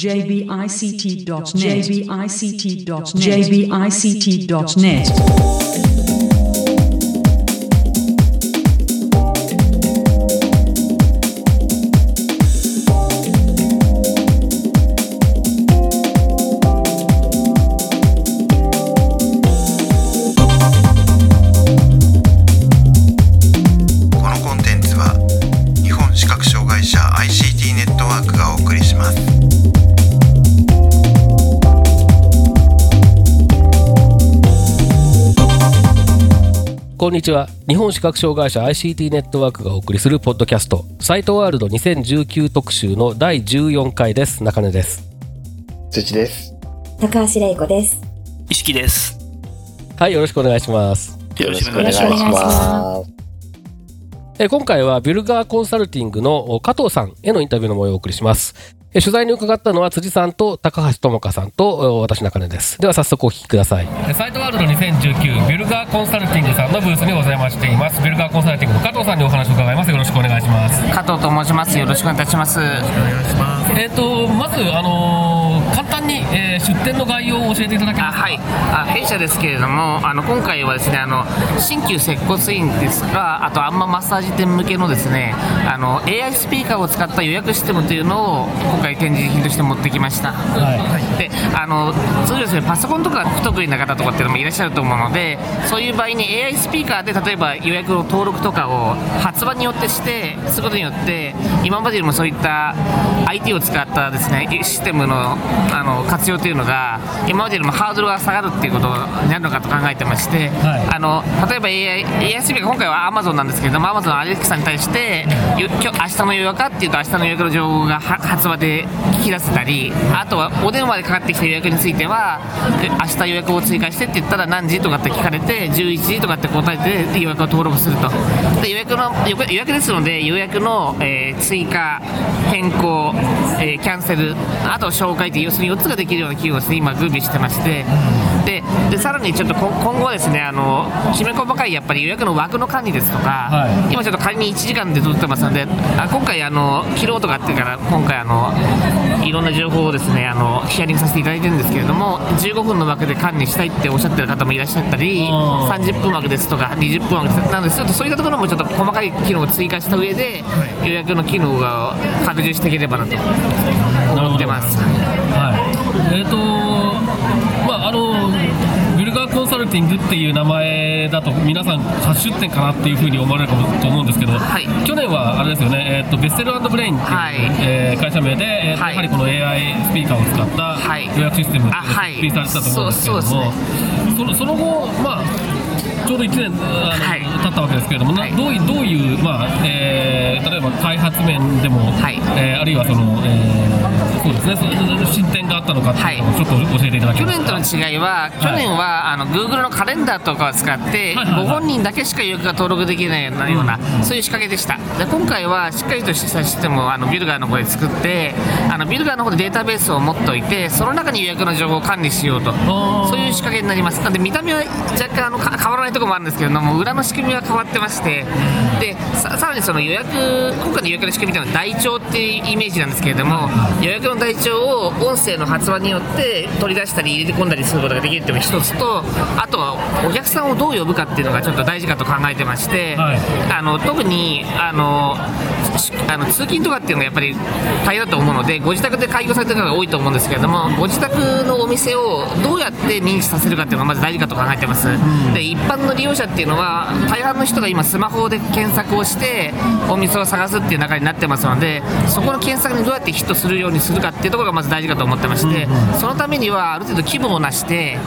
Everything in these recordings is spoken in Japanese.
jbict.net jbict.net このコンテンツは日本視覚障害者 ICT ネットワークがお送りしますこんにちは。日本視覚障害者 ICT ネットワークがお送りするポッドキャスト。サイトワールド2019特集の第14回です。中根です。土です。高橋玲子です。意識です。はいよろしくお願いします。よろしくお願いします。えー今回はビルガーコンサルティングの加藤さんへのインタビューの模様をお送りします。えー取材に伺ったのは辻さんと高橋智香さんとお私中根です。では早速お聞きください。サイトワールド2019ビルガーコンサルティングさんのブースにございましています。ビルガーコンサルティングの加藤さんにお話を伺います。よろしくお願いします。加藤と申します。よろしくお願いいたします。えっ、とまずあのー簡単に、えー出店の概要を教えていただけますか？あはい、あ弊社ですけれども、あの今回はですね、あの新旧接骨院ですが、あとあんまマッサージ店向けのですね、あの AI スピーカーを使った予約システムというのを今回展示品として持ってきました。で、あの通常ですね、パソコンとか不得意な方とかっていうのもいらっしゃると思うので、そういう場合に AI スピーカーで例えば予約の登録とかを発売によってして、することによって、今までよりもそういった IT を使ったですねシステムのあの活用というのが、今までよりもハードルが下がるっていうことになるのかと考えてまして、はいあの例えば AI, カー、今回は Amazon なんですけれども、Amazon のアレクサに対して、よ今日明日の予約かっていうと、明日の予約の情報がは発話で聞き出せたり、あとはお電話でかかってきた予約については、え明日予約を追加してって言ったら何時とかって聞かれて、11時とかって答えてで予約を登録すると。で予約の予約予約ですので、予約の、えー追加、変更、えーキャンセル、あと紹介という、に4つができるような企業をですね、今、グービーしてまして、ででさらにちょっとこ今後はですね、あのきめ細かいやっぱり予約の枠の管理ですとか、はい。今ちょっと仮に1時間で撮ってますので、あ今回あの、切ろうとかっていうから、今回あの、いろんな情報をですね、あのヒアリングさせていただいてるんですけれども、15分の枠で管理したいっておっしゃってる方もいらっしゃったり、あー。30分枠ですとか、20分枠ですなので、ちょっとそういったところもちょっと細かい機能を追加した上で、予約の機能が拡充していければなと思ってます。はい、えっ、とまああのビルガーコンサルティングっていう名前だと皆さん初出店かなっていうふうに思われるかもと思うんですけど、はい。去年はあれですよね、えー、とベッセルブレインっていう、はい。えー会社名で、えーとはい。やはりこの AI スピーカーを使ったはい。予約システムってい。うのをあはい出品されてたと思うんですけれども、そうそのその後、まあ、ちょうど1年あの、はい。経ったわけですけれども、なはい。どういどういう、まあえー例えば開発面でも、はい。えーあるいはその、えーそうですねそ進展があったのかっていうのをちょっと教えていただけ去ますか？年との違いは、去年はあの Google のカレンダーとかを使って、ご本人だけしか予約が登録できないようなような、そういう仕掛けでした。で今回はしっかりとしたシステムをあのビルガーの方で作って、あのビルガーの方でデータベースを持っておいて、その中に予約の情報を管理しようと、ー。そういう仕掛けになります。なんで見た目は若干あのか変わらないところもあるんですけれども、裏の仕組みは変わってまして、でささらにその予約、今回の予約の仕組みというのは台帳っていうイメージなんですけれども、予約の台帳を音声の発話によって取り出したり入れて込んだりすることができるというのが一つと、あとはお客さんをどう呼ぶかっていうのがちょっと大事かと考えてまして、はい。あの特にあのしあの通勤とかっていうのがやっぱり大変だと思うので、ご自宅で開業されてる方が多いと思うんですけれども、ご自宅のお店をどうやって認知させるかっていうのがまず大事かと考えてます。で一般の利用者っていうのは大半の人が今スマホで検索をしてお店を探すっていう中になってますので、そこの検索にどうやってヒットするようにするかっていうところがまず大事かと思ってまして、そのためにはある程度規模をなして、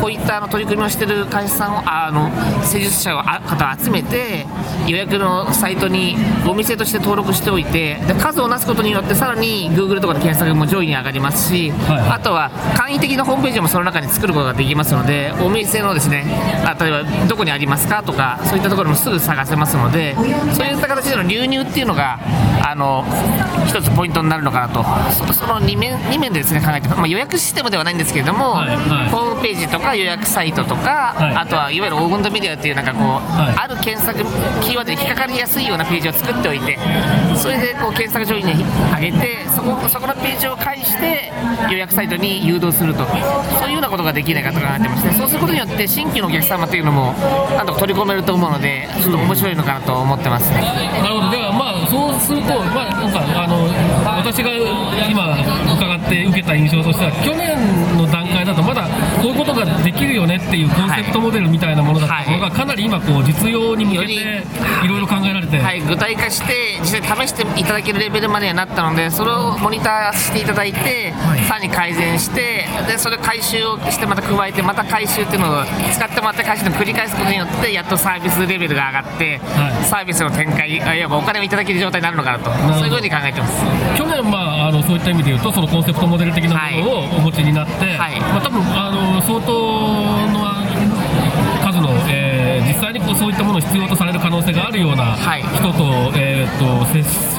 こういったあの取り組みをしている会社さんをああの施術者をあ方を集めて予約のサイトにお店として登録しておいてで数をなすことによってさらに Google とかで検索も上位に上がりますし、はいはい。あとは簡易的なホームページもその中に作ることができますのでお店のですねあ例えばどこにありますかとかそういったところもすぐ探せますのでそういった形での流入っていうのがあの一つポイントになるのかなと。そその2面二面でですね考えて、まあ、予約システムではないんですけれども、はいはい。ホームページとか予約サイトとか、はいあとはいわゆるオーグンドメディアっていうなんかこう、はい。ある検索キーワードに引っかかりやすいようなページを作っておいてそれでこう検索上位に上げてそこそこのページを介して予約サイトに誘導すると。そういうようなことができないかと考えてまして。そうすることによって新規のお客様というのもなんとか取り込めると思うのでちょっと面白いのかなと思ってますね。なるほど、ではまあ、そうすると、まあ、なんかあの私が今、伺って受けた印象としては、去年のができるよねっていうコンセプトモデルみたいなものだったのが、かなり今、こう実用に向けてよい。ろいろ考えられて、はい、具体化して実際試していただけるレベルまでにはなったのでそれをモニターしていただいて、さらに改善してでそれ回収をしてまた加えてまた回収っていうのを使ってもらって回収を繰り返すことによってやっとサービスレベルが上がって、はい。サービスの展開あいわばお金をいただける状態になるのかなと。そういうふうに考えてます。去年、まあ、あのそういった意味で言うと、そのコンセプトモデル的なものをお持ちになって、はい。まあ多分あの相当の数の、えー実際にこうそういったものを必要とされる可能性があるようなはい。人と,、えー、と接し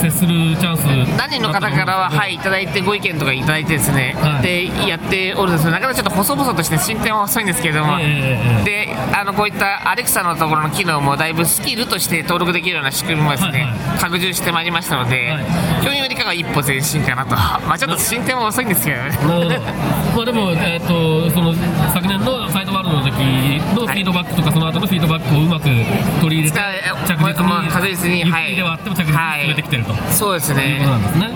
接するチャンス何人の方からは、はい、い。ただい。てご意見とかい。ただい。てですね、はい。でやっておるんですけどなかなかちょっと細々として進展は遅い。んですけれども、ええええであのこうい。ったアレクサのところの機能もだい。ぶスキルとして登録できるような仕組みもですね、はい。はい。拡充してまい。りましたので、はい。去年よりかは一歩前進かなと、まあ、ちょっと進展は遅い。んですけどね。なるほど、まあ、でも、えー、とその昨年のサイトワールド時のフィードバックとか、その後のフィードバックをうまく取り入れて、着実まあ確に、実にはい。ではあっても着実に進めてきてると。そうですいうねことなんですね。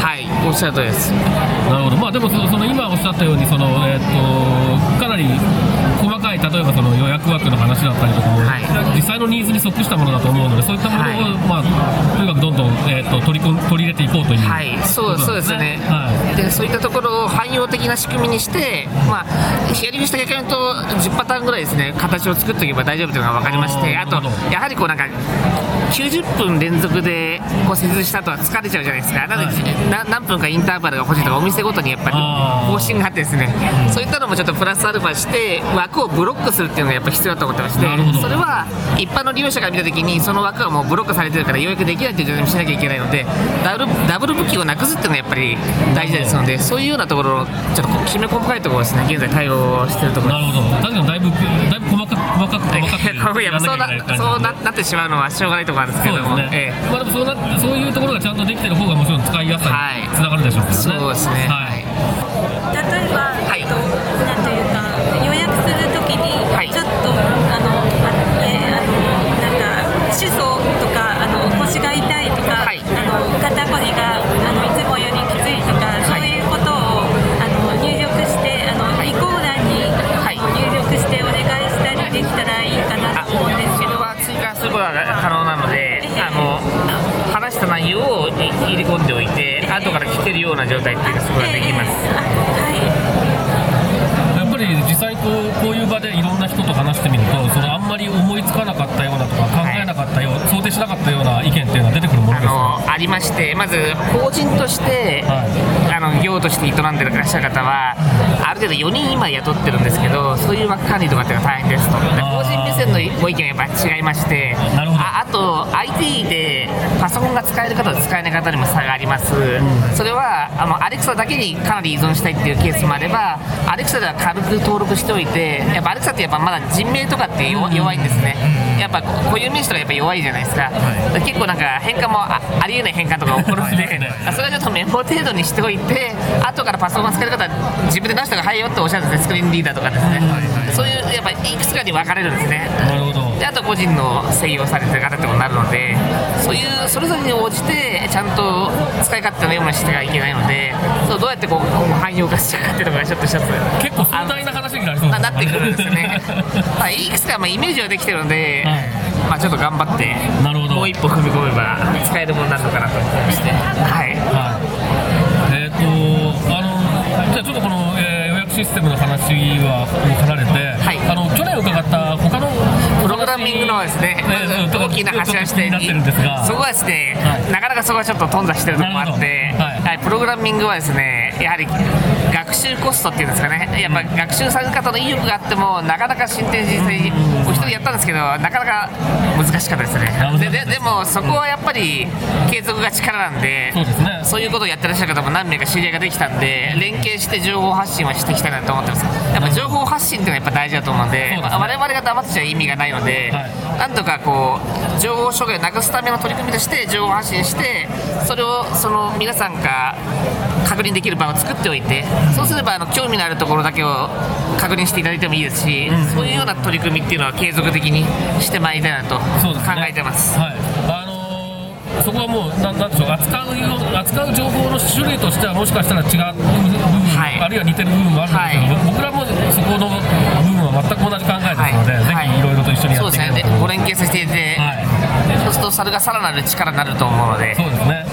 はい。おっしゃる通りです。なるほど、まあ、でもそのその今おっしゃったようにその、えー、とかなり例えばその予約枠の話だったりとかも、はい。実際のニーズに即したものだと思うので、そういったものを、はい。まあ、とにかくどんどん、えー、と取り取り入れていこうという、はい、そうそうですね、はい。でそういったところを汎用的な仕組みにして、まあ、ヒアリングした逆に言うと、10パターンぐらいですね、形を作っておけば大丈夫というのが分かりまして、あとやはりこうなんか、90分連続でこう施術した後は疲れちゃうじゃないですか、なので、な何分かインターバルが欲しいとか、お店ごとにやっぱり方針があってですね、そういったのもちょっとプラスアルファして、枠をブロックするっていうのがやっぱ必要だと思ってましてそれは一般の利用者が見たときに、その枠がもうブロックされてるから予約できないっていう状態にしなきゃいけないので、ダブルダブル武器をなくすっていうのがやっぱり大事ですので、そういうようなところを、ちょっとこうきめ細かいところをですね、現在対応しているところなるほど、確かにだいぶ、だいぶ細かく、細かく、細かくそうなそうななってしまうのはしょうがないところなんですけそうども、ですね、ええ。まあ、でもそうなそういうところがちゃんとできてる方がもちろん使いやすさはいにつながるでしょう。からね。そうですねはい。例えば、はい。えっと、りまして、まず法人として、はあの業として営んでいらっしゃる方は、ある程度4人今雇ってるんですけど、そういう枠管理とかっていうのが大変ですと、法人目線のご意見がやっぱ違いまして、ああと、IT でパソコンが使える方と使えない方にも差があります、それはあのアレクサだけにかなり依存したいっていうケースもあれば、アレクサでは軽く登録しておいて、やっぱアレクサってやっぱまだ人名とかって弱弱いんですね。やっぱ固有名詞とかやっぱ弱いじゃないですか、結構なんか変換もあありえない変換とか起こるんで、それはちょっとメモ程度にしておいて、後からパソコン使える方は自分で直した方が早いよっておっしゃるんですね、スクリーンリーダーとかですね、そういうやっぱいくつかに分かれるんですね。なるほど。であと個人の制御されてる方ってことになるのでそういうそれぞれに応じてちゃんと使い勝手のようにしてはいけないのでそうどうやってこう汎用化していくかっていうのがちょっと一つ。結構壮大な話になりそうななってくるんですね。ま あいくつかまあイメージはできてるので、はいまあちょっと頑張ってなるほど。もう一歩踏み込めば使えるものになるのかなと思いまして。はい。はい。えっ、とあのじゃあちょっとこの、えー予約システムの話は離れて、はい。あの去年伺った他のプログラミングのはですね、ええまず大きな柱視点ちょっと気になってるんですが。そこはですね、はい。なかなかそこはちょっと頓挫してるところもあって、はい。はいプログラミングはですね、やはり学習コストっていうんですかね、やっぱ学習される方の意欲があっても、なかなか進展実際に、お一人やったんですけど、なかなか難しかったですね。でででも、そこはやっぱり継続が力なんで、そうですね。そういうことをやってらっしゃる方も何名か知り合いができたんで、連携して情報発信はしていきたいなと思ってます。やっぱ情報発信っていうのはやっぱ大事だと思うんで、そうですね。我々が黙ってちゃ意味がないので、はい。なんとかこう情報障害をなくすための取り組みとして情報発信して、それをその皆さんが確認できる場欄を作っておいてそうすればあの興味のあるところだけを確認していただいてもいいですし、そういうような取り組みっていうのは継続的にしてまいりたいなと考えてます。はい。あのーそこはもうなんなんでしょう扱うよ扱う情報の種類としてはもしかしたら違う部分、はい。あるいは似てる部分もあるんですけど、はい。僕らもそこの部分は全く同じ考えですので、ぜひいろいろと一緒にやっていければとですね。でご連携させていただいて、はい。そうするとそれがさらなる力になると思うのでそうですね。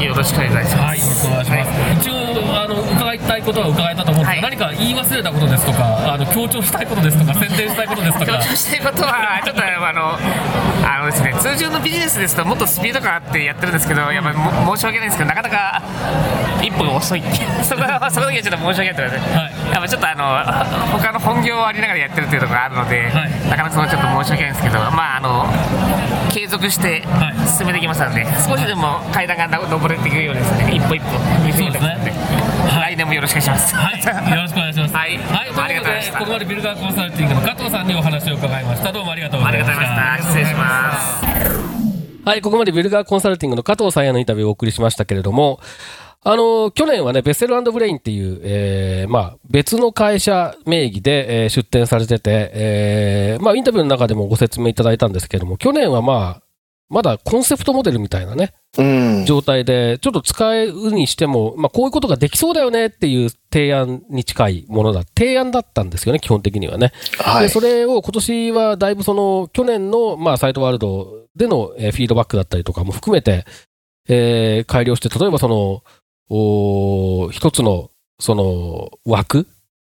よろしくお願いします。はい、よろしくお願いします。一応あの伺いたいことは伺えたと思うんです。が、はい。何か言い忘れたことですとか、あの強調したいことですとか、宣伝したいことですとか。強調していることは、ちょっとあの あのですね、通常のビジネスですと、もっとスピード感あってやってるんですけど、やっぱ申し訳ないんですけど、なかなか一歩が遅い。そ こはそこだけはちょっと申し訳ない。と思います、はいやっぱちょっとあの他の本業をありながらやってるっていうところがあるので、はい。なかなかそのちょっと申し訳ないんですけど、まああの継続してはい進めていきますので、少しでも階段が登れていくようにですね、一歩一歩踏み進めていくので、来年もよろしくお願いします。はい、よろしくお願いします。はいはい、ありがとうございましたということで、ここまでビルダーコンサルティングの加藤さんにお話を伺いました。どうもありがとうございまし。た。失礼します。はい、ここまでビルガーコンサルティングの加藤さんへのインタビューをお送りしましたけれども、あの、去年はね、ベッセルブレインっていう、えー、まあ、別の会社名義で、えー出展されてて、えー、まあ、インタビューの中でもご説明いただいたんですけれども、去年はまあ、まだコンセプトモデルみたいなね、うん。状態で、ちょっと使うにしても、まあ、こういうことができそうだよねっていう提案に近いものだ、提案だったんですよね、基本的にはね。で、はい。それを今年はだいぶその、去年の、まあ、サイトワールドでの、えーフィードバックだったりとかも含めて、えー改良して、例えばその、おー一つの、その、枠、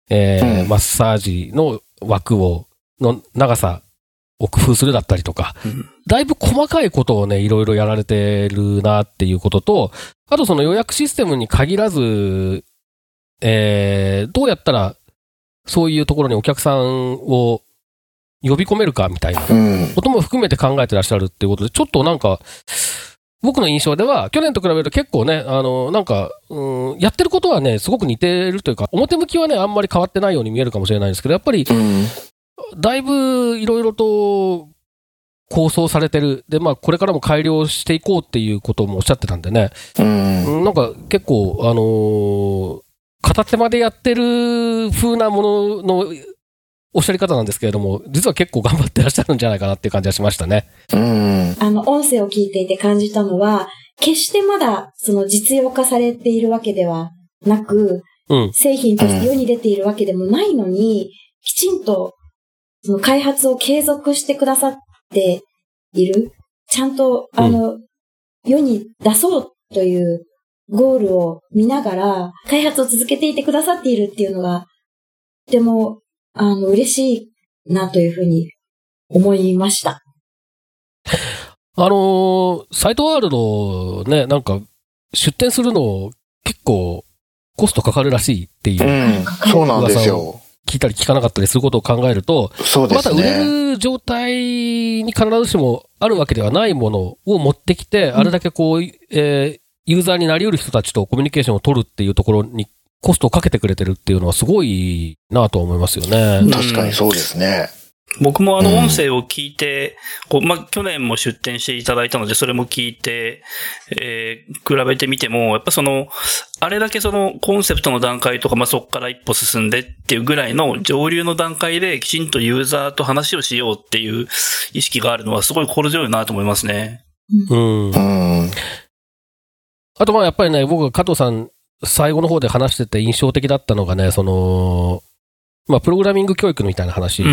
えーうんマッサージの枠を、の長さを工夫するだったりとか、うんだいぶ細かいことをね、いろいろやられてるなっていうことと、あとその予約システムに限らず、えーどうやったら、そういうところにお客さんを呼び込めるかみたいなうん。ことも含めて考えてらっしゃるっていうことで、ちょっとなんか、僕の印象では、去年と比べると結構ね、あの、なんか、うん、やってることはね、すごく似てるというか、表向きはね、あんまり変わってないように見えるかもしれないんですけど、やっぱり、うん。だいぶいろいろと構想されてる。で、まあ、これからも改良していこうっていうこともおっしゃってたんでね、うん。うんなんか結構、あのー片手までやってる風なもののおっしゃり方なんですけれども、実は結構頑張ってらっしゃるんじゃないかなっていう感じがしましたね。うん。あの、音声を聞いていて感じたのは、決してまだ、その実用化されているわけではなく、うん。製品として世に出ているわけでもないのに、きちんと、その開発を継続してくださっている。ちゃんと、あの、世に出そうというゴールを見ながら、開発を続けていてくださっているっていうのが、とても、あの、嬉しいなというふうに思いました。あのーサイトワールドね、なんか出店するの結構コストかかるらしいっていうう、ん。そうなんですよ。聞いたり聞かなかったりすることを考えると、そうでますだ売れね。る状態に必ずしもあるわけではないものを持ってきて、あれだけこう、えーユーザーになり得る人たちとコミュニケーションを取るっていうところにコストをかけてくれてるっていうのはすごいなと思いますよね。確かにそうですね。僕もあのうん音声を聞いて、こう、まあ、去年も出展していただいたので、それも聞いて、えー比べてみても、やっぱその、あれだけそのコンセプトの段階とか、まあ、そこから一歩進んでっていうぐらいの上流の段階できちんとユーザーと話をしようっていう意識があるのはすごい心強いなと思いますね。うんう。ん。あとまあやっぱりね、僕が加藤さん最後の方で話してて印象的だったのがね、その、まあプログラミング教育みたいな話。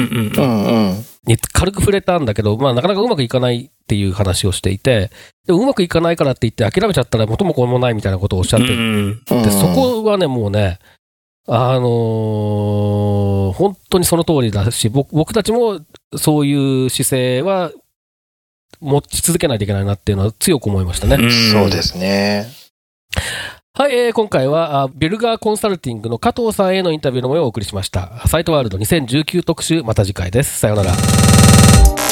に軽く触れたんだけど、まあなかなかうまくいかないっていう話をしていて、でもうまくいかないからって言って諦めちゃったら元も子もないみたいなことをおっしゃってて、うんうんそこはね、もうね、あのー本当にその通りだし、僕僕たちもそういう姿勢は持ち続けないといけないなっていうのは強く思いましたね。うんそうですね。はい、えー今回はビルガーコンサルティングの加藤さんへのインタビューの模様をお送りしました。サイトワールド2019特集、また次回です。さようなら。